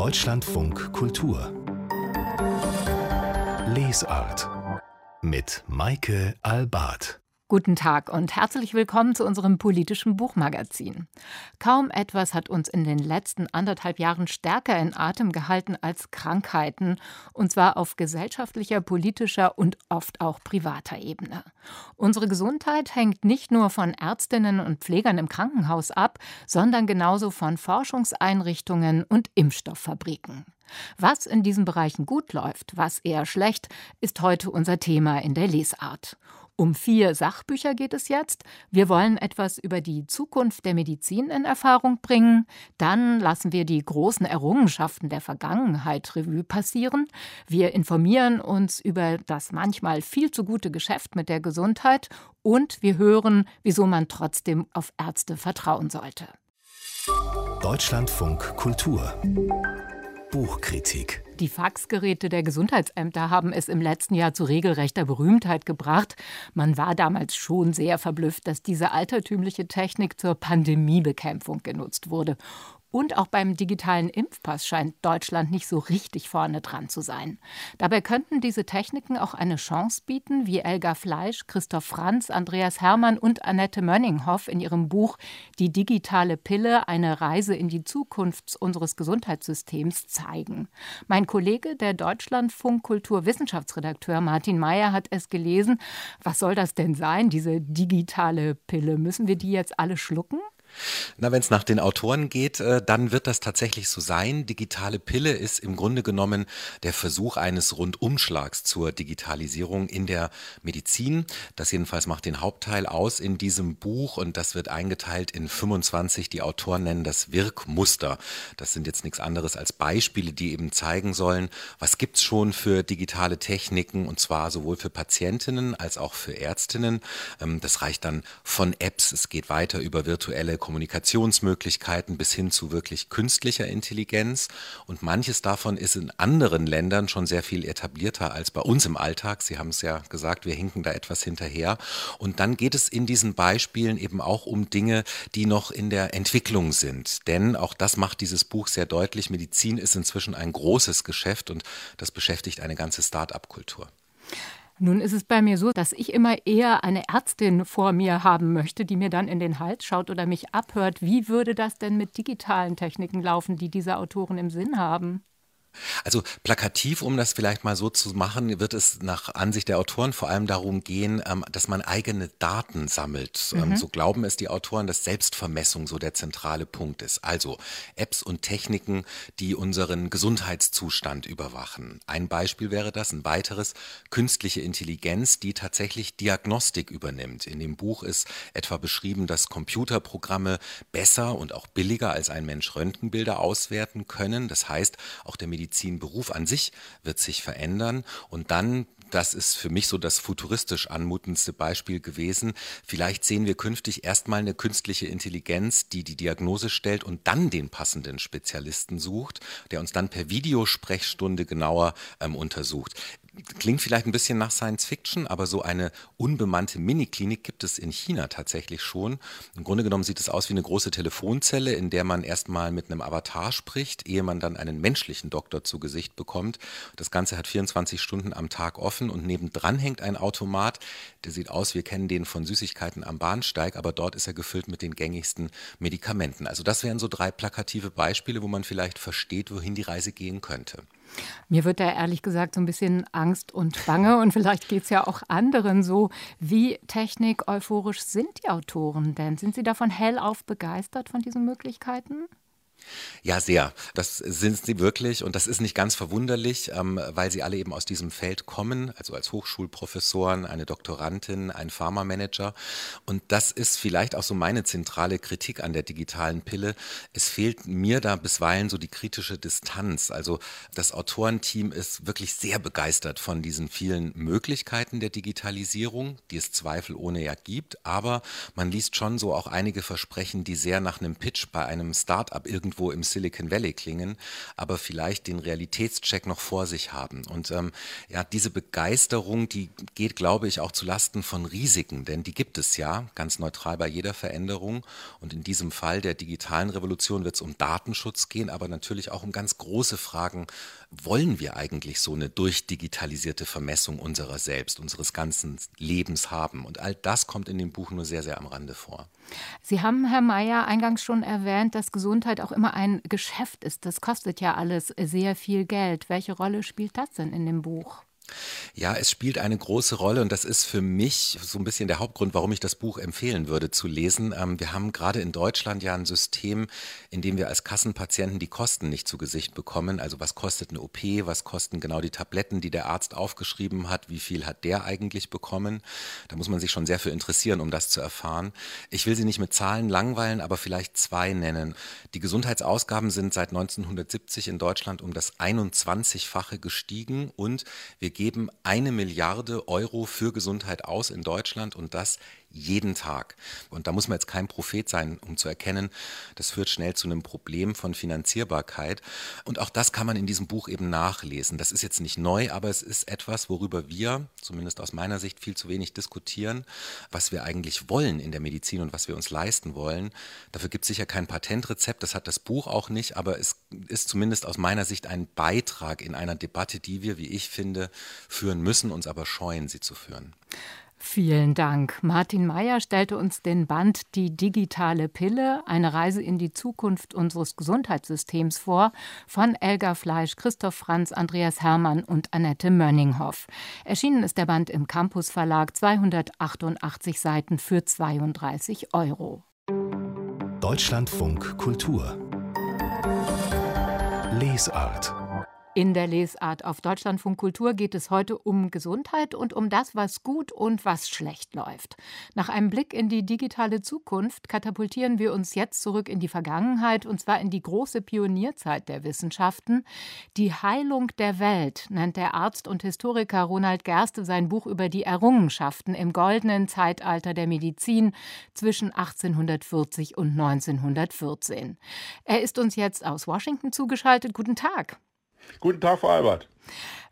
Deutschlandfunk Kultur. Lesart mit Maike Albart Guten Tag und herzlich willkommen zu unserem politischen Buchmagazin. Kaum etwas hat uns in den letzten anderthalb Jahren stärker in Atem gehalten als Krankheiten, und zwar auf gesellschaftlicher, politischer und oft auch privater Ebene. Unsere Gesundheit hängt nicht nur von Ärztinnen und Pflegern im Krankenhaus ab, sondern genauso von Forschungseinrichtungen und Impfstofffabriken. Was in diesen Bereichen gut läuft, was eher schlecht, ist heute unser Thema in der Lesart. Um vier Sachbücher geht es jetzt. Wir wollen etwas über die Zukunft der Medizin in Erfahrung bringen. Dann lassen wir die großen Errungenschaften der Vergangenheit Revue passieren. Wir informieren uns über das manchmal viel zu gute Geschäft mit der Gesundheit. Und wir hören, wieso man trotzdem auf Ärzte vertrauen sollte. Deutschlandfunk Kultur Buchkritik die Faxgeräte der Gesundheitsämter haben es im letzten Jahr zu regelrechter Berühmtheit gebracht. Man war damals schon sehr verblüfft, dass diese altertümliche Technik zur Pandemiebekämpfung genutzt wurde. Und auch beim digitalen Impfpass scheint Deutschland nicht so richtig vorne dran zu sein. Dabei könnten diese Techniken auch eine Chance bieten, wie Elga Fleisch, Christoph Franz, Andreas Hermann und Annette Mönninghoff in ihrem Buch Die digitale Pille, eine Reise in die Zukunft unseres Gesundheitssystems zeigen. Mein Kollege, der Deutschlandfunk Kulturwissenschaftsredakteur Martin Mayer, hat es gelesen. Was soll das denn sein, diese digitale Pille? Müssen wir die jetzt alle schlucken? Na, wenn es nach den Autoren geht, äh, dann wird das tatsächlich so sein. Digitale Pille ist im Grunde genommen der Versuch eines Rundumschlags zur Digitalisierung in der Medizin. Das jedenfalls macht den Hauptteil aus in diesem Buch und das wird eingeteilt in 25. Die Autoren nennen das Wirkmuster. Das sind jetzt nichts anderes als Beispiele, die eben zeigen sollen, was gibt's schon für digitale Techniken und zwar sowohl für Patientinnen als auch für Ärztinnen. Ähm, das reicht dann von Apps, es geht weiter über virtuelle Kommunikationsmöglichkeiten bis hin zu wirklich künstlicher Intelligenz. Und manches davon ist in anderen Ländern schon sehr viel etablierter als bei uns im Alltag. Sie haben es ja gesagt, wir hinken da etwas hinterher. Und dann geht es in diesen Beispielen eben auch um Dinge, die noch in der Entwicklung sind. Denn auch das macht dieses Buch sehr deutlich. Medizin ist inzwischen ein großes Geschäft und das beschäftigt eine ganze Start-up-Kultur. Nun ist es bei mir so, dass ich immer eher eine Ärztin vor mir haben möchte, die mir dann in den Hals schaut oder mich abhört. Wie würde das denn mit digitalen Techniken laufen, die diese Autoren im Sinn haben? Also plakativ, um das vielleicht mal so zu machen, wird es nach Ansicht der Autoren vor allem darum gehen, ähm, dass man eigene Daten sammelt. Ähm, mhm. So glauben es die Autoren, dass Selbstvermessung so der zentrale Punkt ist. Also Apps und Techniken, die unseren Gesundheitszustand überwachen. Ein Beispiel wäre das, ein weiteres, künstliche Intelligenz, die tatsächlich Diagnostik übernimmt. In dem Buch ist etwa beschrieben, dass Computerprogramme besser und auch billiger als ein Mensch Röntgenbilder auswerten können. Das heißt, auch der Medizinberuf an sich wird sich verändern und dann das ist für mich so das futuristisch anmutendste Beispiel gewesen. Vielleicht sehen wir künftig erstmal eine künstliche Intelligenz, die die Diagnose stellt und dann den passenden Spezialisten sucht, der uns dann per Videosprechstunde genauer ähm, untersucht klingt vielleicht ein bisschen nach Science Fiction, aber so eine unbemannte Miniklinik gibt es in China tatsächlich schon. Im Grunde genommen sieht es aus wie eine große Telefonzelle, in der man erstmal mit einem Avatar spricht, ehe man dann einen menschlichen Doktor zu Gesicht bekommt. Das Ganze hat 24 Stunden am Tag offen und nebendran hängt ein Automat, der sieht aus, wir kennen den von Süßigkeiten am Bahnsteig, aber dort ist er gefüllt mit den gängigsten Medikamenten. Also das wären so drei plakative Beispiele, wo man vielleicht versteht, wohin die Reise gehen könnte. Mir wird da ehrlich gesagt so ein bisschen Angst und Bange und vielleicht geht es ja auch anderen so. Wie technik euphorisch sind die Autoren denn? Sind sie davon hellauf begeistert von diesen Möglichkeiten? Ja, sehr. Das sind sie wirklich und das ist nicht ganz verwunderlich, ähm, weil sie alle eben aus diesem Feld kommen, also als Hochschulprofessoren, eine Doktorandin, ein Pharmamanager. Und das ist vielleicht auch so meine zentrale Kritik an der digitalen Pille. Es fehlt mir da bisweilen so die kritische Distanz. Also das Autorenteam ist wirklich sehr begeistert von diesen vielen Möglichkeiten der Digitalisierung, die es zweifelohne ja gibt. Aber man liest schon so auch einige Versprechen, die sehr nach einem Pitch bei einem Start-up irgendwie irgendwo im Silicon Valley klingen, aber vielleicht den Realitätscheck noch vor sich haben. Und ähm, ja, diese Begeisterung, die geht, glaube ich, auch zu Lasten von Risiken, denn die gibt es ja, ganz neutral bei jeder Veränderung. Und in diesem Fall der digitalen Revolution wird es um Datenschutz gehen, aber natürlich auch um ganz große Fragen. Wollen wir eigentlich so eine durchdigitalisierte Vermessung unserer selbst, unseres ganzen Lebens haben? Und all das kommt in dem Buch nur sehr, sehr am Rande vor. Sie haben, Herr Mayer, eingangs schon erwähnt, dass Gesundheit auch immer ein Geschäft ist. Das kostet ja alles sehr viel Geld. Welche Rolle spielt das denn in dem Buch? Ja, es spielt eine große Rolle und das ist für mich so ein bisschen der Hauptgrund, warum ich das Buch empfehlen würde zu lesen. Ähm, wir haben gerade in Deutschland ja ein System, in dem wir als Kassenpatienten die Kosten nicht zu Gesicht bekommen. Also was kostet eine OP, was kosten genau die Tabletten, die der Arzt aufgeschrieben hat, wie viel hat der eigentlich bekommen. Da muss man sich schon sehr für interessieren, um das zu erfahren. Ich will sie nicht mit Zahlen langweilen, aber vielleicht zwei nennen. Die Gesundheitsausgaben sind seit 1970 in Deutschland um das 21-fache gestiegen und wir geben eine Milliarde Euro für Gesundheit aus in Deutschland und das jeden Tag. Und da muss man jetzt kein Prophet sein, um zu erkennen, das führt schnell zu einem Problem von Finanzierbarkeit. Und auch das kann man in diesem Buch eben nachlesen. Das ist jetzt nicht neu, aber es ist etwas, worüber wir, zumindest aus meiner Sicht, viel zu wenig diskutieren, was wir eigentlich wollen in der Medizin und was wir uns leisten wollen. Dafür gibt es sicher kein Patentrezept, das hat das Buch auch nicht, aber es ist zumindest aus meiner Sicht ein Beitrag in einer Debatte, die wir, wie ich finde, führen müssen, uns aber scheuen, sie zu führen. Vielen Dank. Martin Mayer stellte uns den Band Die digitale Pille, eine Reise in die Zukunft unseres Gesundheitssystems vor, von Elga Fleisch, Christoph Franz, Andreas Hermann und Annette Mönninghoff. Erschienen ist der Band im Campus Verlag, 288 Seiten für 32 Euro. Deutschlandfunk Kultur Lesart in der Lesart auf Deutschlandfunk Kultur geht es heute um Gesundheit und um das, was gut und was schlecht läuft. Nach einem Blick in die digitale Zukunft katapultieren wir uns jetzt zurück in die Vergangenheit und zwar in die große Pionierzeit der Wissenschaften. Die Heilung der Welt nennt der Arzt und Historiker Ronald Gerste sein Buch über die Errungenschaften im goldenen Zeitalter der Medizin zwischen 1840 und 1914. Er ist uns jetzt aus Washington zugeschaltet. Guten Tag. Guten Tag, Frau Albert.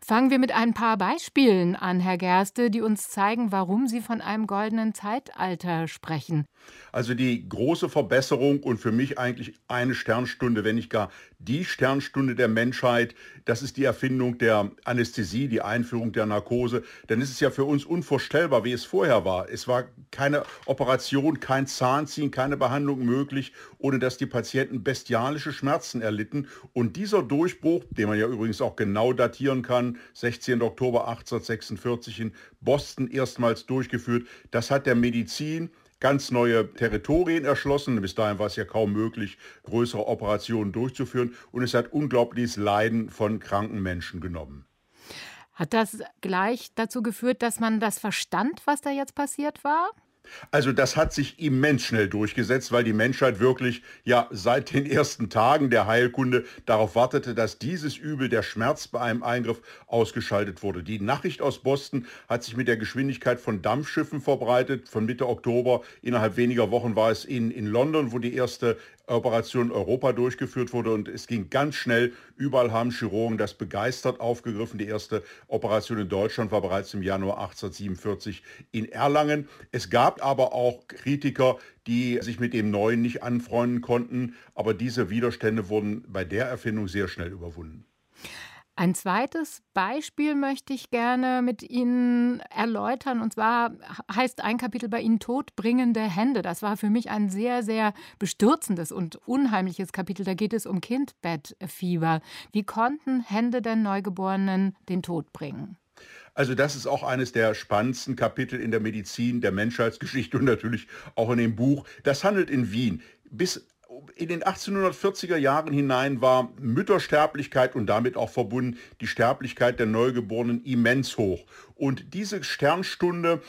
Fangen wir mit ein paar Beispielen an, Herr Gerste, die uns zeigen, warum Sie von einem goldenen Zeitalter sprechen. Also die große Verbesserung und für mich eigentlich eine Sternstunde, wenn nicht gar die Sternstunde der Menschheit, das ist die Erfindung der Anästhesie, die Einführung der Narkose. Denn es ist ja für uns unvorstellbar, wie es vorher war. Es war keine Operation, kein Zahnziehen, keine Behandlung möglich, ohne dass die Patienten bestialische Schmerzen erlitten. Und dieser Durchbruch, den man ja übrigens auch genau datieren kann, 16. Oktober 1846 in Boston erstmals durchgeführt, das hat der Medizin ganz neue Territorien erschlossen. Bis dahin war es ja kaum möglich, größere Operationen durchzuführen. Und es hat unglaubliches Leiden von kranken Menschen genommen. Hat das gleich dazu geführt, dass man das verstand, was da jetzt passiert war? Also das hat sich immens schnell durchgesetzt, weil die Menschheit wirklich ja seit den ersten Tagen der Heilkunde darauf wartete, dass dieses Übel, der Schmerz bei einem Eingriff, ausgeschaltet wurde. Die Nachricht aus Boston hat sich mit der Geschwindigkeit von Dampfschiffen verbreitet. Von Mitte Oktober, innerhalb weniger Wochen war es in, in London, wo die erste Operation Europa durchgeführt wurde und es ging ganz schnell. Überall haben Chirurgen das begeistert aufgegriffen. Die erste Operation in Deutschland war bereits im Januar 1847 in Erlangen. Es gab aber auch Kritiker, die sich mit dem Neuen nicht anfreunden konnten, aber diese Widerstände wurden bei der Erfindung sehr schnell überwunden. Ein zweites Beispiel möchte ich gerne mit Ihnen erläutern. Und zwar heißt ein Kapitel bei Ihnen Todbringende Hände. Das war für mich ein sehr, sehr bestürzendes und unheimliches Kapitel. Da geht es um Kindbettfieber. Wie konnten Hände der Neugeborenen den Tod bringen? Also das ist auch eines der spannendsten Kapitel in der Medizin, der Menschheitsgeschichte und natürlich auch in dem Buch. Das handelt in Wien. Bis in den 1840er Jahren hinein war Müttersterblichkeit und damit auch verbunden die Sterblichkeit der Neugeborenen immens hoch. Und diese Sternstunde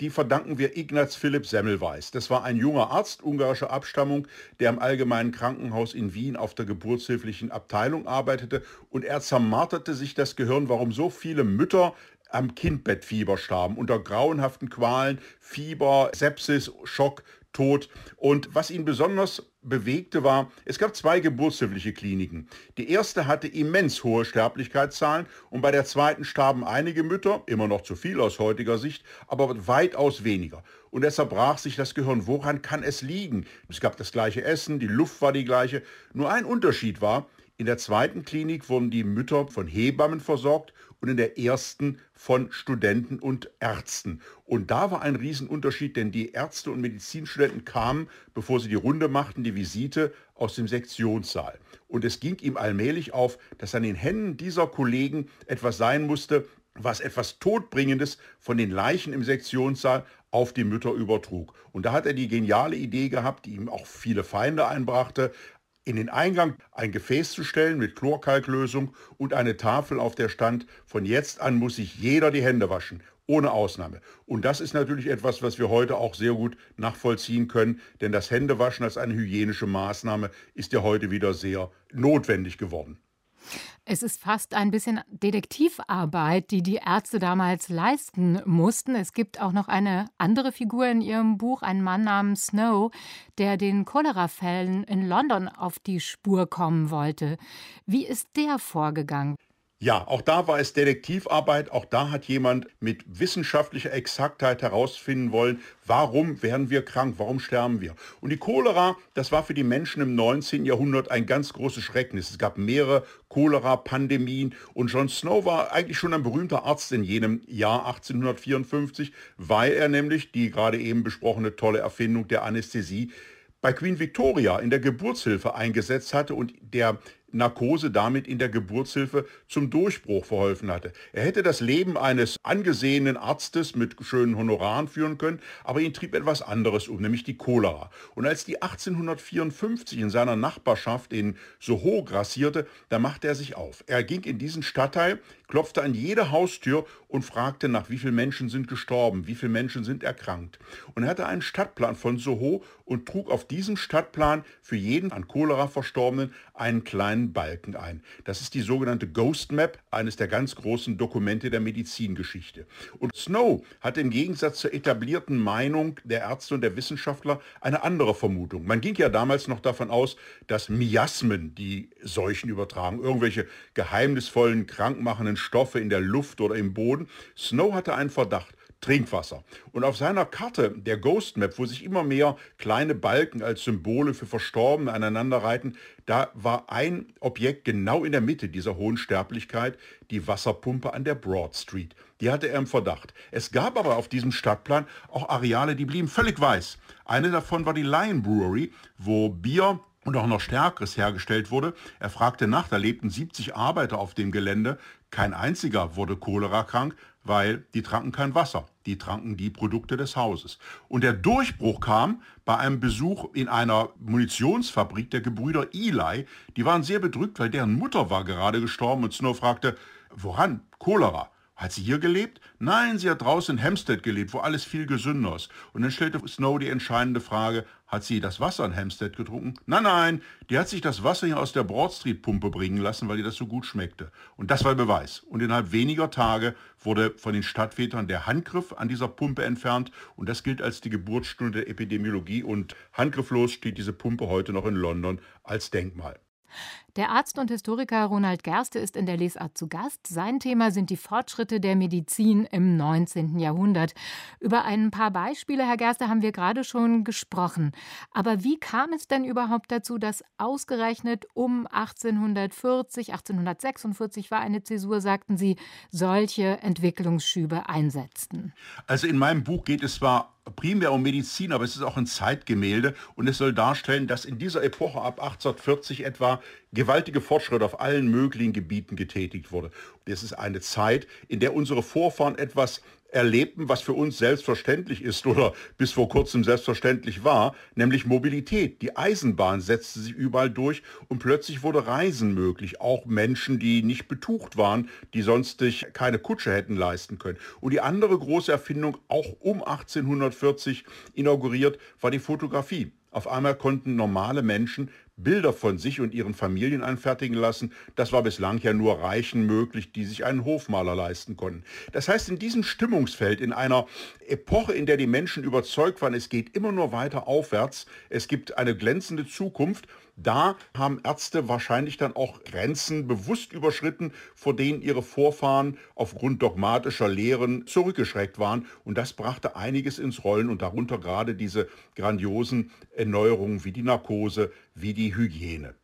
die verdanken wir Ignaz Philipp Semmelweis. Das war ein junger Arzt ungarischer Abstammung, der im Allgemeinen Krankenhaus in Wien auf der geburtshilflichen Abteilung arbeitete. Und er zermarterte sich das Gehirn, warum so viele Mütter am Kindbettfieber starben, unter grauenhaften Qualen, Fieber, Sepsis, Schock, tot. Und was ihn besonders bewegte war, es gab zwei geburtshilfliche Kliniken. Die erste hatte immens hohe Sterblichkeitszahlen und bei der zweiten starben einige Mütter, immer noch zu viel aus heutiger Sicht, aber weitaus weniger. Und er zerbrach sich das Gehirn. Woran kann es liegen? Es gab das gleiche Essen, die Luft war die gleiche. Nur ein Unterschied war, in der zweiten Klinik wurden die Mütter von Hebammen versorgt und in der ersten von Studenten und Ärzten. Und da war ein Riesenunterschied, denn die Ärzte und Medizinstudenten kamen, bevor sie die Runde machten, die Visite aus dem Sektionssaal. Und es ging ihm allmählich auf, dass an den Händen dieser Kollegen etwas sein musste, was etwas Todbringendes von den Leichen im Sektionssaal auf die Mütter übertrug. Und da hat er die geniale Idee gehabt, die ihm auch viele Feinde einbrachte, in den Eingang ein Gefäß zu stellen mit Chlorkalklösung und eine Tafel, auf der stand, von jetzt an muss sich jeder die Hände waschen, ohne Ausnahme. Und das ist natürlich etwas, was wir heute auch sehr gut nachvollziehen können, denn das Händewaschen als eine hygienische Maßnahme ist ja heute wieder sehr notwendig geworden. Es ist fast ein bisschen Detektivarbeit, die die Ärzte damals leisten mussten. Es gibt auch noch eine andere Figur in Ihrem Buch, ein Mann namens Snow, der den Cholerafällen in London auf die Spur kommen wollte. Wie ist der vorgegangen? Ja, auch da war es Detektivarbeit, auch da hat jemand mit wissenschaftlicher Exaktheit herausfinden wollen, warum werden wir krank, warum sterben wir. Und die Cholera, das war für die Menschen im 19. Jahrhundert ein ganz großes Schrecknis. Es gab mehrere Cholera-Pandemien und John Snow war eigentlich schon ein berühmter Arzt in jenem Jahr 1854, weil er nämlich die gerade eben besprochene tolle Erfindung der Anästhesie bei Queen Victoria in der Geburtshilfe eingesetzt hatte und der Narkose damit in der Geburtshilfe zum Durchbruch verholfen hatte. Er hätte das Leben eines angesehenen Arztes mit schönen Honoraren führen können, aber ihn trieb etwas anderes um, nämlich die Cholera. Und als die 1854 in seiner Nachbarschaft in Soho grassierte, da machte er sich auf. Er ging in diesen Stadtteil, klopfte an jede Haustür und fragte nach, wie viele Menschen sind gestorben, wie viele Menschen sind erkrankt. Und er hatte einen Stadtplan von Soho und trug auf diesem Stadtplan für jeden an Cholera Verstorbenen einen kleinen Balken ein. Das ist die sogenannte Ghost Map, eines der ganz großen Dokumente der Medizingeschichte. Und Snow hat im Gegensatz zur etablierten Meinung der Ärzte und der Wissenschaftler eine andere Vermutung. Man ging ja damals noch davon aus, dass Miasmen die Seuchen übertragen, irgendwelche geheimnisvollen, krankmachenden Stoffe in der Luft oder im Boden. Snow hatte einen Verdacht. Trinkwasser. Und auf seiner Karte der Ghost Map, wo sich immer mehr kleine Balken als Symbole für Verstorbene aneinander reiten, da war ein Objekt genau in der Mitte dieser hohen Sterblichkeit, die Wasserpumpe an der Broad Street. Die hatte er im Verdacht. Es gab aber auf diesem Stadtplan auch Areale, die blieben völlig weiß. Eine davon war die Lion Brewery, wo Bier und auch noch Stärkeres hergestellt wurde. Er fragte nach, da lebten 70 Arbeiter auf dem Gelände. Kein einziger wurde Cholera krank, weil die tranken kein Wasser, die tranken die Produkte des Hauses. Und der Durchbruch kam bei einem Besuch in einer Munitionsfabrik der Gebrüder Eli. Die waren sehr bedrückt, weil deren Mutter war gerade gestorben und Snow fragte, woran? Cholera. Hat sie hier gelebt? Nein, sie hat draußen in Hampstead gelebt, wo alles viel gesünder ist. Und dann stellte Snow die entscheidende Frage, hat sie das Wasser in Hampstead getrunken? Nein, nein, die hat sich das Wasser hier aus der Broad Street Pumpe bringen lassen, weil ihr das so gut schmeckte. Und das war Beweis. Und innerhalb weniger Tage wurde von den Stadtvätern der Handgriff an dieser Pumpe entfernt. Und das gilt als die Geburtsstunde der Epidemiologie. Und handgrifflos steht diese Pumpe heute noch in London als Denkmal. Der Arzt und Historiker Ronald Gerste ist in der Lesart zu Gast. Sein Thema sind die Fortschritte der Medizin im 19. Jahrhundert. Über ein paar Beispiele, Herr Gerste, haben wir gerade schon gesprochen. Aber wie kam es denn überhaupt dazu, dass ausgerechnet um 1840, 1846 war eine Zäsur, sagten Sie, solche Entwicklungsschübe einsetzten? Also in meinem Buch geht es zwar primär um Medizin, aber es ist auch ein Zeitgemälde und es soll darstellen, dass in dieser Epoche ab 1840 etwa gewaltige Fortschritte auf allen möglichen Gebieten getätigt wurde. Es ist eine Zeit, in der unsere Vorfahren etwas erlebten, was für uns selbstverständlich ist oder bis vor kurzem selbstverständlich war, nämlich Mobilität. Die Eisenbahn setzte sich überall durch und plötzlich wurde Reisen möglich. Auch Menschen, die nicht betucht waren, die sonst keine Kutsche hätten leisten können. Und die andere große Erfindung, auch um 1840 inauguriert, war die Fotografie. Auf einmal konnten normale Menschen Bilder von sich und ihren Familien anfertigen lassen. Das war bislang ja nur Reichen möglich, die sich einen Hofmaler leisten konnten. Das heißt, in diesem Stimmungsfeld, in einer Epoche, in der die Menschen überzeugt waren, es geht immer nur weiter aufwärts, es gibt eine glänzende Zukunft, da haben Ärzte wahrscheinlich dann auch Grenzen bewusst überschritten, vor denen ihre Vorfahren aufgrund dogmatischer Lehren zurückgeschreckt waren. Und das brachte einiges ins Rollen und darunter gerade diese grandiosen Erneuerungen wie die Narkose, wie die Hygiene.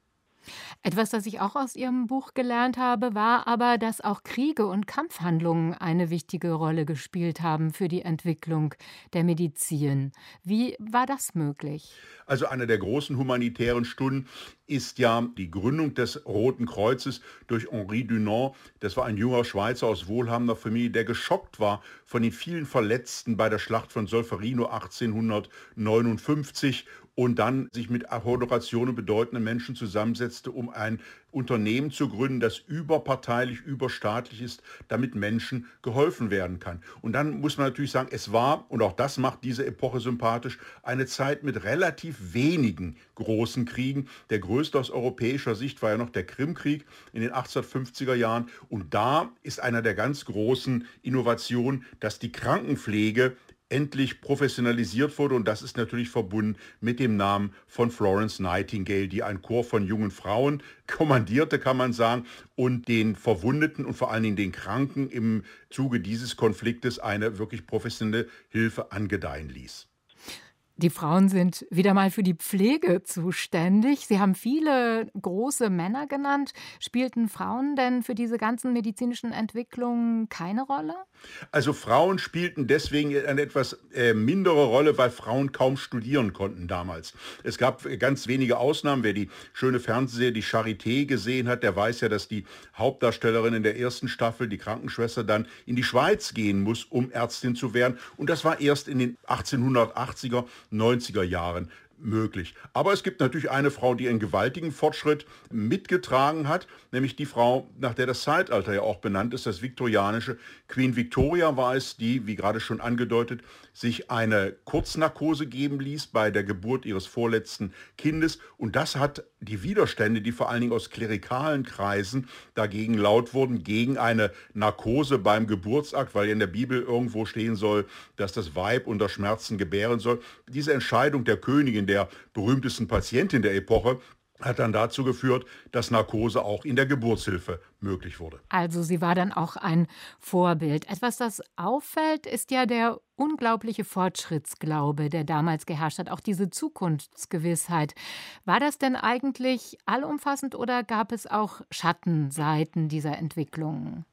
Etwas, das ich auch aus Ihrem Buch gelernt habe, war aber, dass auch Kriege und Kampfhandlungen eine wichtige Rolle gespielt haben für die Entwicklung der Medizin. Wie war das möglich? Also eine der großen humanitären Stunden ist ja die Gründung des Roten Kreuzes durch Henri Dunant. Das war ein junger Schweizer aus wohlhabender Familie, der geschockt war von den vielen Verletzten bei der Schlacht von Solferino 1859 und dann sich mit Honorationen bedeutenden Menschen zusammensetzte, um ein Unternehmen zu gründen, das überparteilich, überstaatlich ist, damit Menschen geholfen werden kann. Und dann muss man natürlich sagen, es war, und auch das macht diese Epoche sympathisch, eine Zeit mit relativ wenigen großen Kriegen. Der größte aus europäischer Sicht war ja noch der Krimkrieg in den 1850er Jahren. Und da ist einer der ganz großen Innovationen, dass die Krankenpflege endlich professionalisiert wurde. Und das ist natürlich verbunden mit dem Namen von Florence Nightingale, die ein Chor von jungen Frauen kommandierte, kann man sagen, und den Verwundeten und vor allen Dingen den Kranken im Zuge dieses Konfliktes eine wirklich professionelle Hilfe angedeihen ließ. Die Frauen sind wieder mal für die Pflege zuständig. Sie haben viele große Männer genannt. Spielten Frauen denn für diese ganzen medizinischen Entwicklungen keine Rolle? Also Frauen spielten deswegen eine etwas äh, mindere Rolle, weil Frauen kaum studieren konnten damals. Es gab ganz wenige Ausnahmen. Wer die schöne Fernsehserie Die Charité gesehen hat, der weiß ja, dass die Hauptdarstellerin in der ersten Staffel, die Krankenschwester, dann in die Schweiz gehen muss, um Ärztin zu werden. Und das war erst in den 1880er 90er Jahren möglich. Aber es gibt natürlich eine Frau, die einen gewaltigen Fortschritt mitgetragen hat, nämlich die Frau, nach der das Zeitalter ja auch benannt ist, das viktorianische. Queen Victoria war es, die, wie gerade schon angedeutet, sich eine Kurznarkose geben ließ bei der Geburt ihres vorletzten Kindes. Und das hat die Widerstände, die vor allen Dingen aus klerikalen Kreisen dagegen laut wurden, gegen eine Narkose beim Geburtsakt, weil in der Bibel irgendwo stehen soll, dass das Weib unter Schmerzen gebären soll. Diese Entscheidung der Königin, der berühmtesten Patientin der Epoche, hat dann dazu geführt, dass Narkose auch in der Geburtshilfe möglich wurde. Also sie war dann auch ein Vorbild. Etwas, das auffällt, ist ja der unglaubliche Fortschrittsglaube, der damals geherrscht hat, auch diese Zukunftsgewissheit. War das denn eigentlich allumfassend oder gab es auch Schattenseiten dieser Entwicklungen?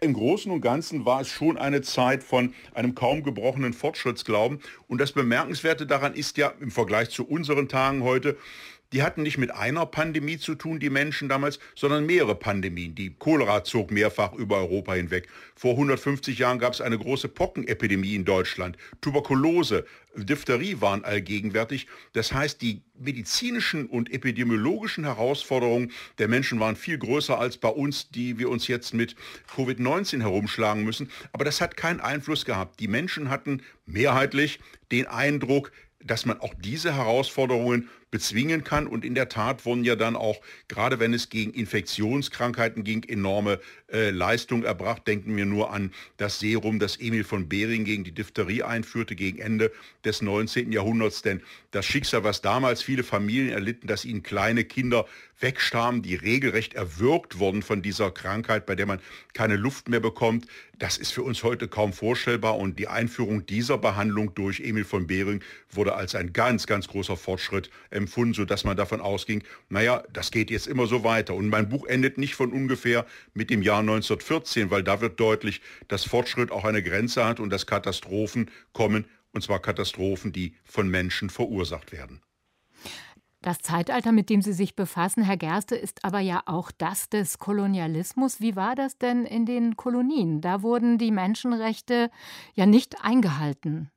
Im Großen und Ganzen war es schon eine Zeit von einem kaum gebrochenen Fortschrittsglauben. Und das Bemerkenswerte daran ist ja im Vergleich zu unseren Tagen heute, die hatten nicht mit einer Pandemie zu tun, die Menschen damals, sondern mehrere Pandemien. Die Cholera zog mehrfach über Europa hinweg. Vor 150 Jahren gab es eine große Pockenepidemie in Deutschland. Tuberkulose, Diphtherie waren allgegenwärtig. Das heißt, die medizinischen und epidemiologischen Herausforderungen der Menschen waren viel größer als bei uns, die wir uns jetzt mit Covid-19 herumschlagen müssen. Aber das hat keinen Einfluss gehabt. Die Menschen hatten mehrheitlich den Eindruck, dass man auch diese Herausforderungen bezwingen kann. Und in der Tat wurden ja dann auch, gerade wenn es gegen Infektionskrankheiten ging, enorme äh, Leistungen erbracht. Denken wir nur an das Serum, das Emil von Behring gegen die Diphtherie einführte, gegen Ende des 19. Jahrhunderts. Denn das Schicksal, was damals viele Familien erlitten, dass ihnen kleine Kinder wegstarben, die regelrecht erwürgt wurden von dieser Krankheit, bei der man keine Luft mehr bekommt, das ist für uns heute kaum vorstellbar. Und die Einführung dieser Behandlung durch Emil von Behring wurde als ein ganz, ganz großer Fortschritt empfunden, sodass man davon ausging, naja, das geht jetzt immer so weiter. Und mein Buch endet nicht von ungefähr mit dem Jahr 1914, weil da wird deutlich, dass Fortschritt auch eine Grenze hat und dass Katastrophen kommen, und zwar Katastrophen, die von Menschen verursacht werden. Das Zeitalter, mit dem Sie sich befassen, Herr Gerste, ist aber ja auch das des Kolonialismus. Wie war das denn in den Kolonien? Da wurden die Menschenrechte ja nicht eingehalten.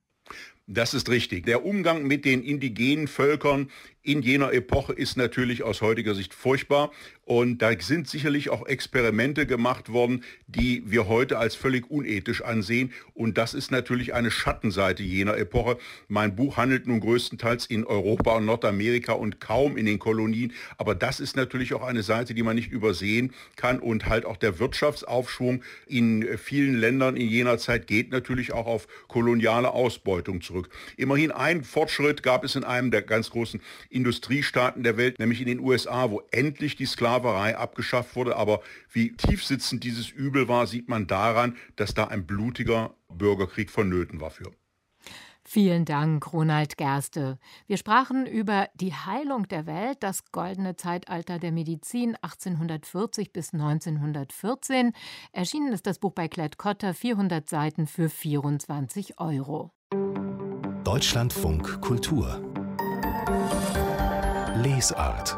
Das ist richtig. Der Umgang mit den indigenen Völkern in jener Epoche ist natürlich aus heutiger Sicht furchtbar. Und da sind sicherlich auch Experimente gemacht worden, die wir heute als völlig unethisch ansehen. Und das ist natürlich eine Schattenseite jener Epoche. Mein Buch handelt nun größtenteils in Europa und Nordamerika und kaum in den Kolonien. Aber das ist natürlich auch eine Seite, die man nicht übersehen kann. Und halt auch der Wirtschaftsaufschwung in vielen Ländern in jener Zeit geht natürlich auch auf koloniale Ausbeutung zurück. Immerhin ein Fortschritt gab es in einem der ganz großen Industriestaaten der Welt, nämlich in den USA, wo endlich die Sklaverei abgeschafft wurde. Aber wie tiefsitzend dieses Übel war, sieht man daran, dass da ein blutiger Bürgerkrieg vonnöten war für. Vielen Dank, Ronald Gerste. Wir sprachen über die Heilung der Welt, das goldene Zeitalter der Medizin 1840 bis 1914. Erschienen ist das Buch bei Klett-Cotta, 400 Seiten für 24 Euro. Deutschlandfunk Kultur Lesart.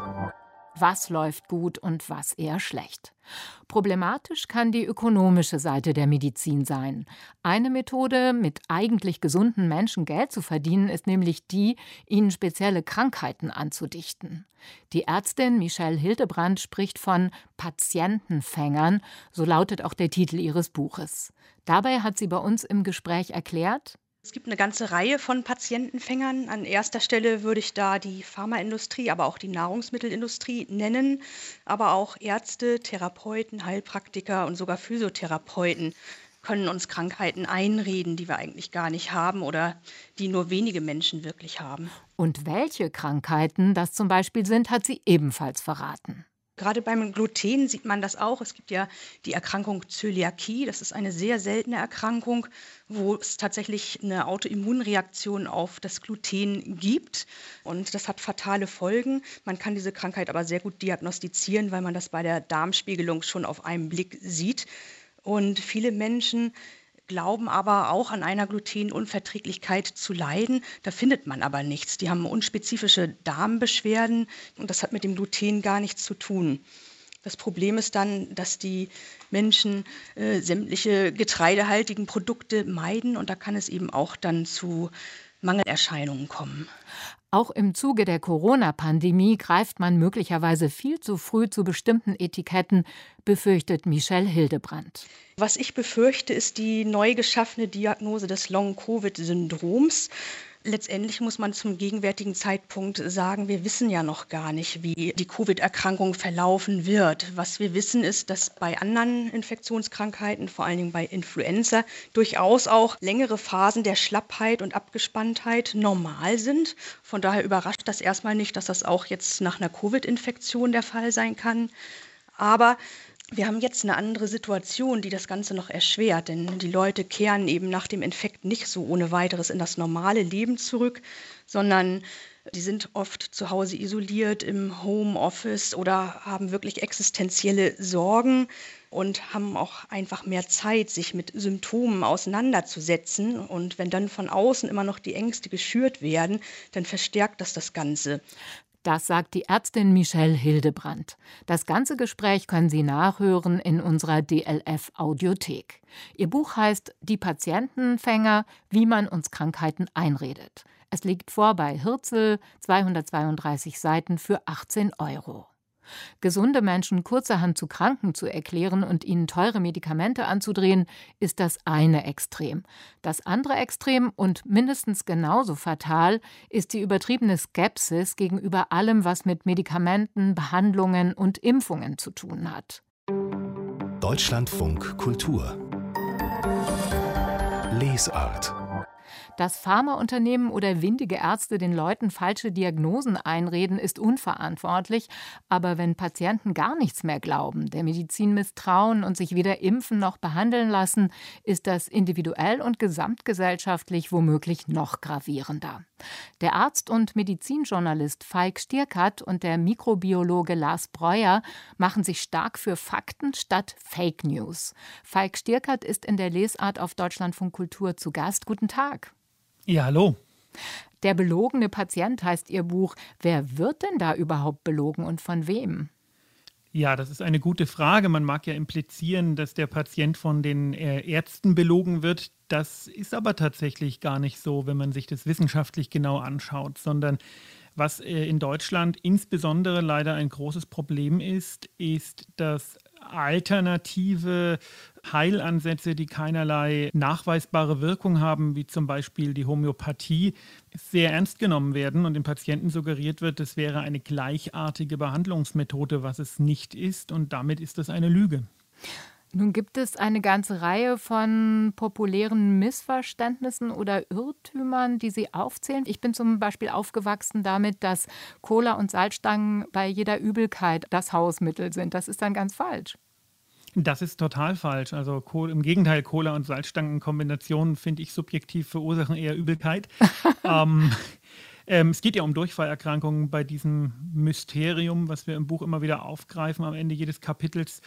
Was läuft gut und was eher schlecht? Problematisch kann die ökonomische Seite der Medizin sein. Eine Methode, mit eigentlich gesunden Menschen Geld zu verdienen, ist nämlich die, ihnen spezielle Krankheiten anzudichten. Die Ärztin Michelle Hildebrand spricht von Patientenfängern, so lautet auch der Titel ihres Buches. Dabei hat sie bei uns im Gespräch erklärt, es gibt eine ganze Reihe von Patientenfängern. An erster Stelle würde ich da die Pharmaindustrie, aber auch die Nahrungsmittelindustrie nennen, aber auch Ärzte, Therapeuten, Heilpraktiker und sogar Physiotherapeuten können uns Krankheiten einreden, die wir eigentlich gar nicht haben oder die nur wenige Menschen wirklich haben. Und welche Krankheiten das zum Beispiel sind, hat sie ebenfalls verraten. Gerade beim Gluten sieht man das auch. Es gibt ja die Erkrankung Zöliakie. Das ist eine sehr seltene Erkrankung, wo es tatsächlich eine Autoimmunreaktion auf das Gluten gibt. Und das hat fatale Folgen. Man kann diese Krankheit aber sehr gut diagnostizieren, weil man das bei der Darmspiegelung schon auf einen Blick sieht. Und viele Menschen glauben aber auch an einer Glutenunverträglichkeit zu leiden. Da findet man aber nichts. Die haben unspezifische Darmbeschwerden und das hat mit dem Gluten gar nichts zu tun. Das Problem ist dann, dass die Menschen äh, sämtliche getreidehaltigen Produkte meiden und da kann es eben auch dann zu Mangelerscheinungen kommen. Auch im Zuge der Corona-Pandemie greift man möglicherweise viel zu früh zu bestimmten Etiketten, befürchtet Michelle Hildebrand. Was ich befürchte, ist die neu geschaffene Diagnose des Long-Covid-Syndroms letztendlich muss man zum gegenwärtigen Zeitpunkt sagen, wir wissen ja noch gar nicht, wie die Covid-Erkrankung verlaufen wird. Was wir wissen ist, dass bei anderen Infektionskrankheiten, vor allen Dingen bei Influenza, durchaus auch längere Phasen der Schlappheit und Abgespanntheit normal sind. Von daher überrascht das erstmal nicht, dass das auch jetzt nach einer Covid-Infektion der Fall sein kann. Aber wir haben jetzt eine andere Situation, die das Ganze noch erschwert, denn die Leute kehren eben nach dem Infekt nicht so ohne weiteres in das normale Leben zurück, sondern die sind oft zu Hause isoliert im Homeoffice oder haben wirklich existenzielle Sorgen und haben auch einfach mehr Zeit, sich mit Symptomen auseinanderzusetzen. Und wenn dann von außen immer noch die Ängste geschürt werden, dann verstärkt das das Ganze. Das sagt die Ärztin Michelle Hildebrand. Das ganze Gespräch können Sie nachhören in unserer DLF Audiothek. Ihr Buch heißt Die Patientenfänger, wie man uns Krankheiten einredet. Es liegt vor bei Hirzel, 232 Seiten für 18 Euro. Gesunde Menschen kurzerhand zu Kranken zu erklären und ihnen teure Medikamente anzudrehen, ist das eine Extrem. Das andere Extrem und mindestens genauso fatal ist die übertriebene Skepsis gegenüber allem, was mit Medikamenten, Behandlungen und Impfungen zu tun hat. Deutschlandfunk Kultur Lesart dass Pharmaunternehmen oder windige Ärzte den Leuten falsche Diagnosen einreden, ist unverantwortlich. Aber wenn Patienten gar nichts mehr glauben, der Medizin misstrauen und sich weder impfen noch behandeln lassen, ist das individuell und gesamtgesellschaftlich womöglich noch gravierender. Der Arzt und Medizinjournalist Falk Stierkert und der Mikrobiologe Lars Breuer machen sich stark für Fakten statt Fake News. Falk Stierkert ist in der Lesart auf Deutschlandfunk Kultur zu Gast. Guten Tag. Ja, hallo. Der belogene Patient heißt Ihr Buch. Wer wird denn da überhaupt belogen und von wem? Ja, das ist eine gute Frage. Man mag ja implizieren, dass der Patient von den äh, Ärzten belogen wird. Das ist aber tatsächlich gar nicht so, wenn man sich das wissenschaftlich genau anschaut, sondern was äh, in Deutschland insbesondere leider ein großes Problem ist, ist, dass alternative Heilansätze, die keinerlei nachweisbare Wirkung haben, wie zum Beispiel die Homöopathie, sehr ernst genommen werden und den Patienten suggeriert wird, das wäre eine gleichartige Behandlungsmethode, was es nicht ist. Und damit ist das eine Lüge. Nun gibt es eine ganze Reihe von populären Missverständnissen oder Irrtümern, die Sie aufzählen. Ich bin zum Beispiel aufgewachsen damit, dass Cola und Salzstangen bei jeder Übelkeit das Hausmittel sind. Das ist dann ganz falsch. Das ist total falsch. Also im Gegenteil, Cola und Salzstangenkombinationen finde ich subjektiv verursachen eher Übelkeit. ähm, ähm, es geht ja um Durchfallerkrankungen bei diesem Mysterium, was wir im Buch immer wieder aufgreifen am Ende jedes Kapitels.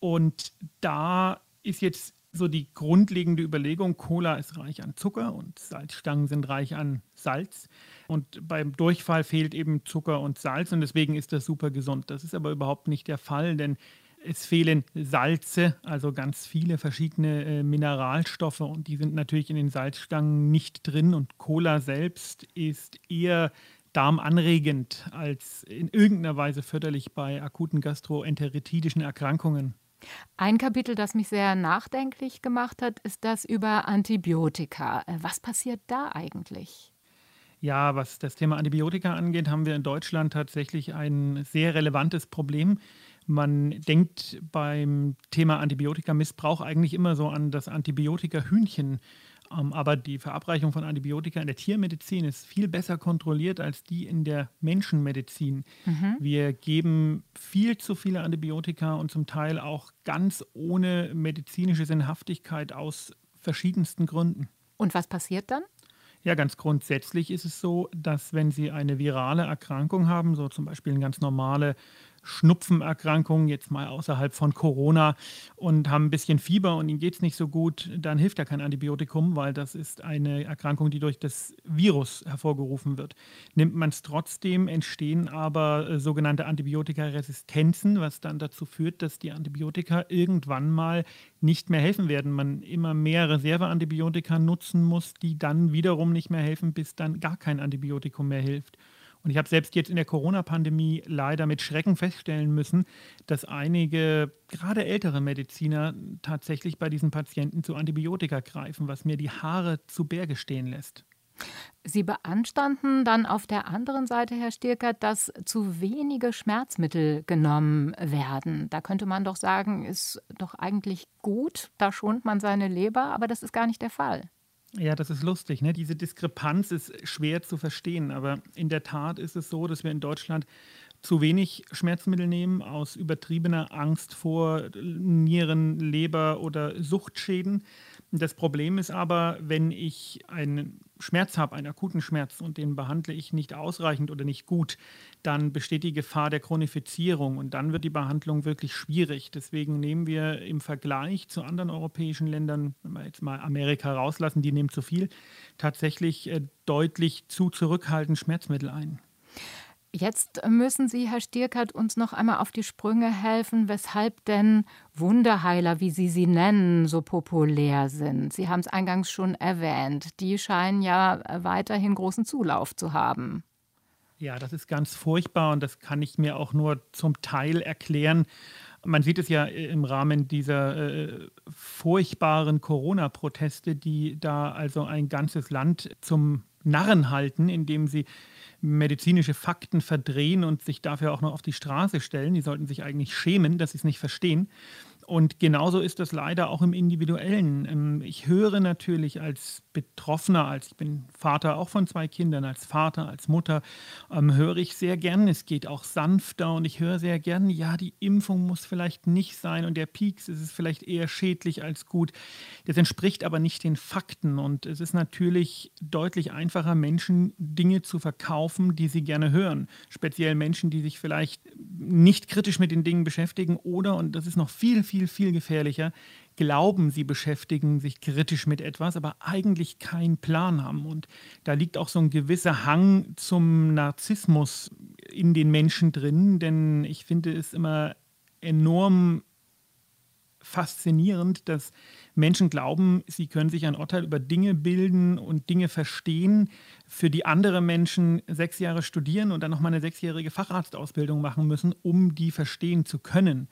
Und da ist jetzt so die grundlegende Überlegung, Cola ist reich an Zucker und Salzstangen sind reich an Salz. Und beim Durchfall fehlt eben Zucker und Salz und deswegen ist das super gesund. Das ist aber überhaupt nicht der Fall, denn es fehlen Salze, also ganz viele verschiedene äh, Mineralstoffe und die sind natürlich in den Salzstangen nicht drin und Cola selbst ist eher darmanregend als in irgendeiner Weise förderlich bei akuten gastroenteritidischen Erkrankungen. Ein Kapitel, das mich sehr nachdenklich gemacht hat, ist das über Antibiotika. Äh, was passiert da eigentlich? Ja, was das Thema Antibiotika angeht, haben wir in Deutschland tatsächlich ein sehr relevantes Problem. Man denkt beim Thema Antibiotikamissbrauch eigentlich immer so an das Antibiotika-Hühnchen. Ähm, aber die Verabreichung von Antibiotika in der Tiermedizin ist viel besser kontrolliert als die in der Menschenmedizin. Mhm. Wir geben viel zu viele Antibiotika und zum Teil auch ganz ohne medizinische Sinnhaftigkeit aus verschiedensten Gründen. Und was passiert dann? Ja, ganz grundsätzlich ist es so, dass wenn Sie eine virale Erkrankung haben, so zum Beispiel eine ganz normale Schnupfenerkrankung, jetzt mal außerhalb von Corona und haben ein bisschen Fieber und ihnen geht es nicht so gut, dann hilft ja kein Antibiotikum, weil das ist eine Erkrankung, die durch das Virus hervorgerufen wird. Nimmt man es trotzdem, entstehen aber äh, sogenannte Antibiotikaresistenzen, was dann dazu führt, dass die Antibiotika irgendwann mal nicht mehr helfen werden. Man immer mehr Reserveantibiotika nutzen muss, die dann wiederum nicht mehr helfen, bis dann gar kein Antibiotikum mehr hilft. Und ich habe selbst jetzt in der Corona-Pandemie leider mit Schrecken feststellen müssen, dass einige, gerade ältere Mediziner, tatsächlich bei diesen Patienten zu Antibiotika greifen, was mir die Haare zu Berge stehen lässt. Sie beanstanden dann auf der anderen Seite, Herr Stirkert, dass zu wenige Schmerzmittel genommen werden. Da könnte man doch sagen, ist doch eigentlich gut, da schont man seine Leber, aber das ist gar nicht der Fall. Ja, das ist lustig. Ne? Diese Diskrepanz ist schwer zu verstehen. Aber in der Tat ist es so, dass wir in Deutschland zu wenig Schmerzmittel nehmen aus übertriebener Angst vor Nieren, Leber oder Suchtschäden. Das Problem ist aber, wenn ich einen Schmerz habe, einen akuten Schmerz und den behandle ich nicht ausreichend oder nicht gut, dann besteht die Gefahr der Chronifizierung und dann wird die Behandlung wirklich schwierig. Deswegen nehmen wir im Vergleich zu anderen europäischen Ländern, wenn wir jetzt mal Amerika rauslassen, die nehmen zu viel, tatsächlich äh, deutlich zu zurückhaltend Schmerzmittel ein. Jetzt müssen Sie, Herr Stierkert, uns noch einmal auf die Sprünge helfen, weshalb denn Wunderheiler, wie Sie sie nennen, so populär sind. Sie haben es eingangs schon erwähnt. Die scheinen ja weiterhin großen Zulauf zu haben. Ja, das ist ganz furchtbar und das kann ich mir auch nur zum Teil erklären. Man sieht es ja im Rahmen dieser äh, furchtbaren Corona-Proteste, die da also ein ganzes Land zum Narren halten, indem sie medizinische Fakten verdrehen und sich dafür auch noch auf die Straße stellen. Die sollten sich eigentlich schämen, dass sie es nicht verstehen. Und genauso ist das leider auch im Individuellen. Ähm, ich höre natürlich als Betroffener, als ich bin Vater auch von zwei Kindern, als Vater, als Mutter, ähm, höre ich sehr gern, es geht auch sanfter und ich höre sehr gern, ja, die Impfung muss vielleicht nicht sein und der Pieks ist es vielleicht eher schädlich als gut. Das entspricht aber nicht den Fakten und es ist natürlich deutlich einfacher, Menschen Dinge zu verkaufen, die sie gerne hören. Speziell Menschen, die sich vielleicht nicht kritisch mit den Dingen beschäftigen oder, und das ist noch viel, viel viel, viel gefährlicher, glauben, sie beschäftigen sich kritisch mit etwas, aber eigentlich keinen Plan haben. Und da liegt auch so ein gewisser Hang zum Narzissmus in den Menschen drin, denn ich finde es immer enorm faszinierend, dass Menschen glauben, sie können sich ein Urteil über Dinge bilden und Dinge verstehen, für die andere Menschen sechs Jahre studieren und dann nochmal eine sechsjährige Facharztausbildung machen müssen, um die verstehen zu können.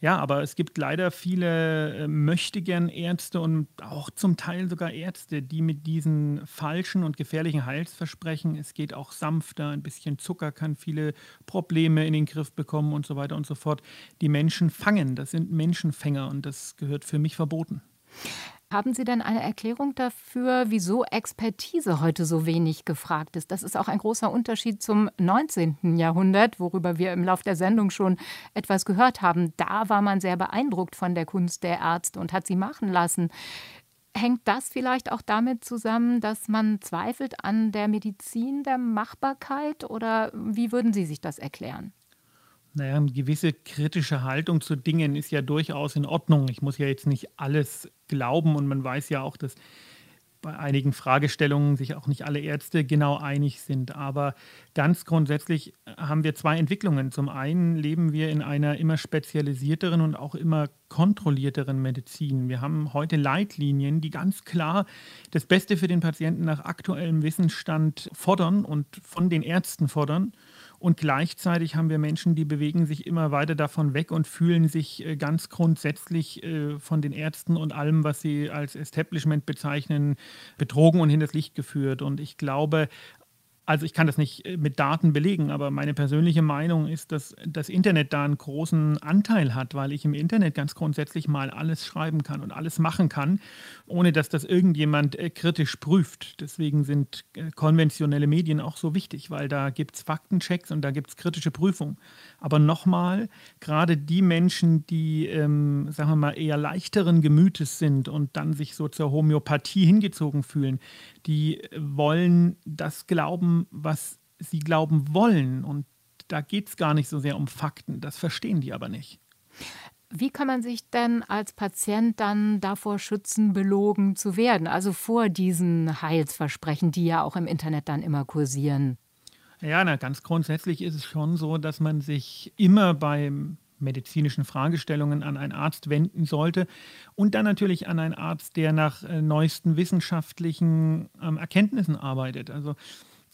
Ja, aber es gibt leider viele äh, möchtegern Ärzte und auch zum Teil sogar Ärzte, die mit diesen falschen und gefährlichen Heilsversprechen, es geht auch sanfter, ein bisschen Zucker kann viele Probleme in den Griff bekommen und so weiter und so fort, die Menschen fangen. Das sind Menschenfänger und das gehört für mich verboten. Haben Sie denn eine Erklärung dafür, wieso Expertise heute so wenig gefragt ist? Das ist auch ein großer Unterschied zum 19. Jahrhundert, worüber wir im Laufe der Sendung schon etwas gehört haben. Da war man sehr beeindruckt von der Kunst der Ärzte und hat sie machen lassen. Hängt das vielleicht auch damit zusammen, dass man zweifelt an der Medizin, der Machbarkeit? Oder wie würden Sie sich das erklären? Naja, eine gewisse kritische Haltung zu Dingen ist ja durchaus in Ordnung. Ich muss ja jetzt nicht alles glauben und man weiß ja auch, dass bei einigen Fragestellungen sich auch nicht alle Ärzte genau einig sind. Aber ganz grundsätzlich haben wir zwei Entwicklungen. Zum einen leben wir in einer immer spezialisierteren und auch immer kontrollierteren Medizin. Wir haben heute Leitlinien, die ganz klar das Beste für den Patienten nach aktuellem Wissensstand fordern und von den Ärzten fordern. Und gleichzeitig haben wir Menschen, die bewegen sich immer weiter davon weg und fühlen sich äh, ganz grundsätzlich äh, von den Ärzten und allem, was sie als Establishment bezeichnen, betrogen und hinters Licht geführt. Und ich glaube, also ich kann das nicht äh, mit Daten belegen, aber meine persönliche Meinung ist, dass das Internet da einen großen Anteil hat, weil ich im Internet ganz grundsätzlich mal alles schreiben kann und alles machen kann, ohne dass das irgendjemand äh, kritisch prüft. Deswegen sind äh, konventionelle Medien auch so wichtig, weil da gibt es Faktenchecks und da gibt es kritische Prüfungen. Aber nochmal, gerade die Menschen, die, ähm, sagen wir mal, eher leichteren Gemütes sind und dann sich so zur Homöopathie hingezogen fühlen, die wollen das glauben, was sie glauben wollen. Und da geht es gar nicht so sehr um Fakten. Das verstehen die aber nicht. Wie kann man sich denn als Patient dann davor schützen, belogen zu werden? Also vor diesen Heilsversprechen, die ja auch im Internet dann immer kursieren. Ja, na, ganz grundsätzlich ist es schon so, dass man sich immer beim medizinischen Fragestellungen an einen Arzt wenden sollte und dann natürlich an einen Arzt, der nach äh, neuesten wissenschaftlichen ähm, Erkenntnissen arbeitet. Also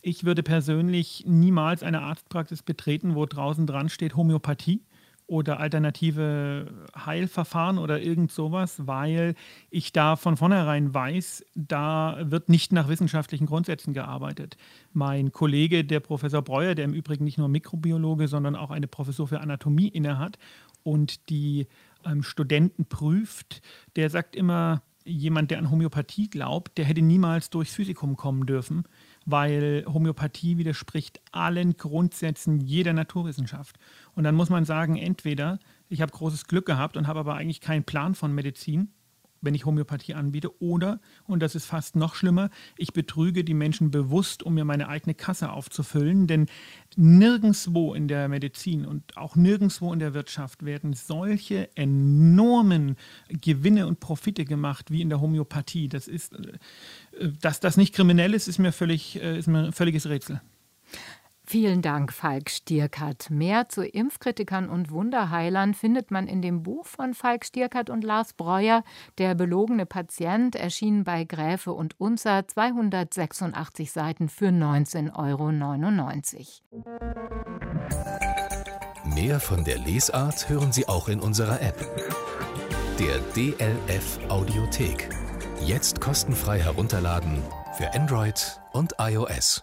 ich würde persönlich niemals eine Arztpraxis betreten, wo draußen dran steht Homöopathie oder alternative Heilverfahren oder irgend sowas, weil ich da von vornherein weiß, da wird nicht nach wissenschaftlichen Grundsätzen gearbeitet. Mein Kollege, der Professor Breuer, der im Übrigen nicht nur Mikrobiologe, sondern auch eine Professur für Anatomie innehat und die ähm, Studenten prüft, der sagt immer, jemand, der an Homöopathie glaubt, der hätte niemals durchs Physikum kommen dürfen, weil Homöopathie widerspricht allen Grundsätzen jeder Naturwissenschaft. Und dann muss man sagen, entweder ich habe großes Glück gehabt und habe aber eigentlich keinen Plan von Medizin, wenn ich Homöopathie anbiete, oder, und das ist fast noch schlimmer, ich betrüge die Menschen bewusst, um mir meine eigene Kasse aufzufüllen, denn nirgendwo in der Medizin und auch nirgendwo in der Wirtschaft werden solche enormen Gewinne und Profite gemacht wie in der Homöopathie. Das ist, äh, dass das nicht kriminell ist, ist mir völlig, äh, ist mir ein völliges Rätsel. Vielen Dank, Falk Stierkert. Mehr zu Impfkritikern und Wunderheilern findet man in dem Buch von Falk Stierkert und Lars Breuer, Der belogene Patient, erschienen bei Gräfe und Unzer, 286 Seiten für 19,99 Euro. Mehr von der Lesart hören Sie auch in unserer App. Der DLF Audiothek. Jetzt kostenfrei herunterladen für Android und iOS.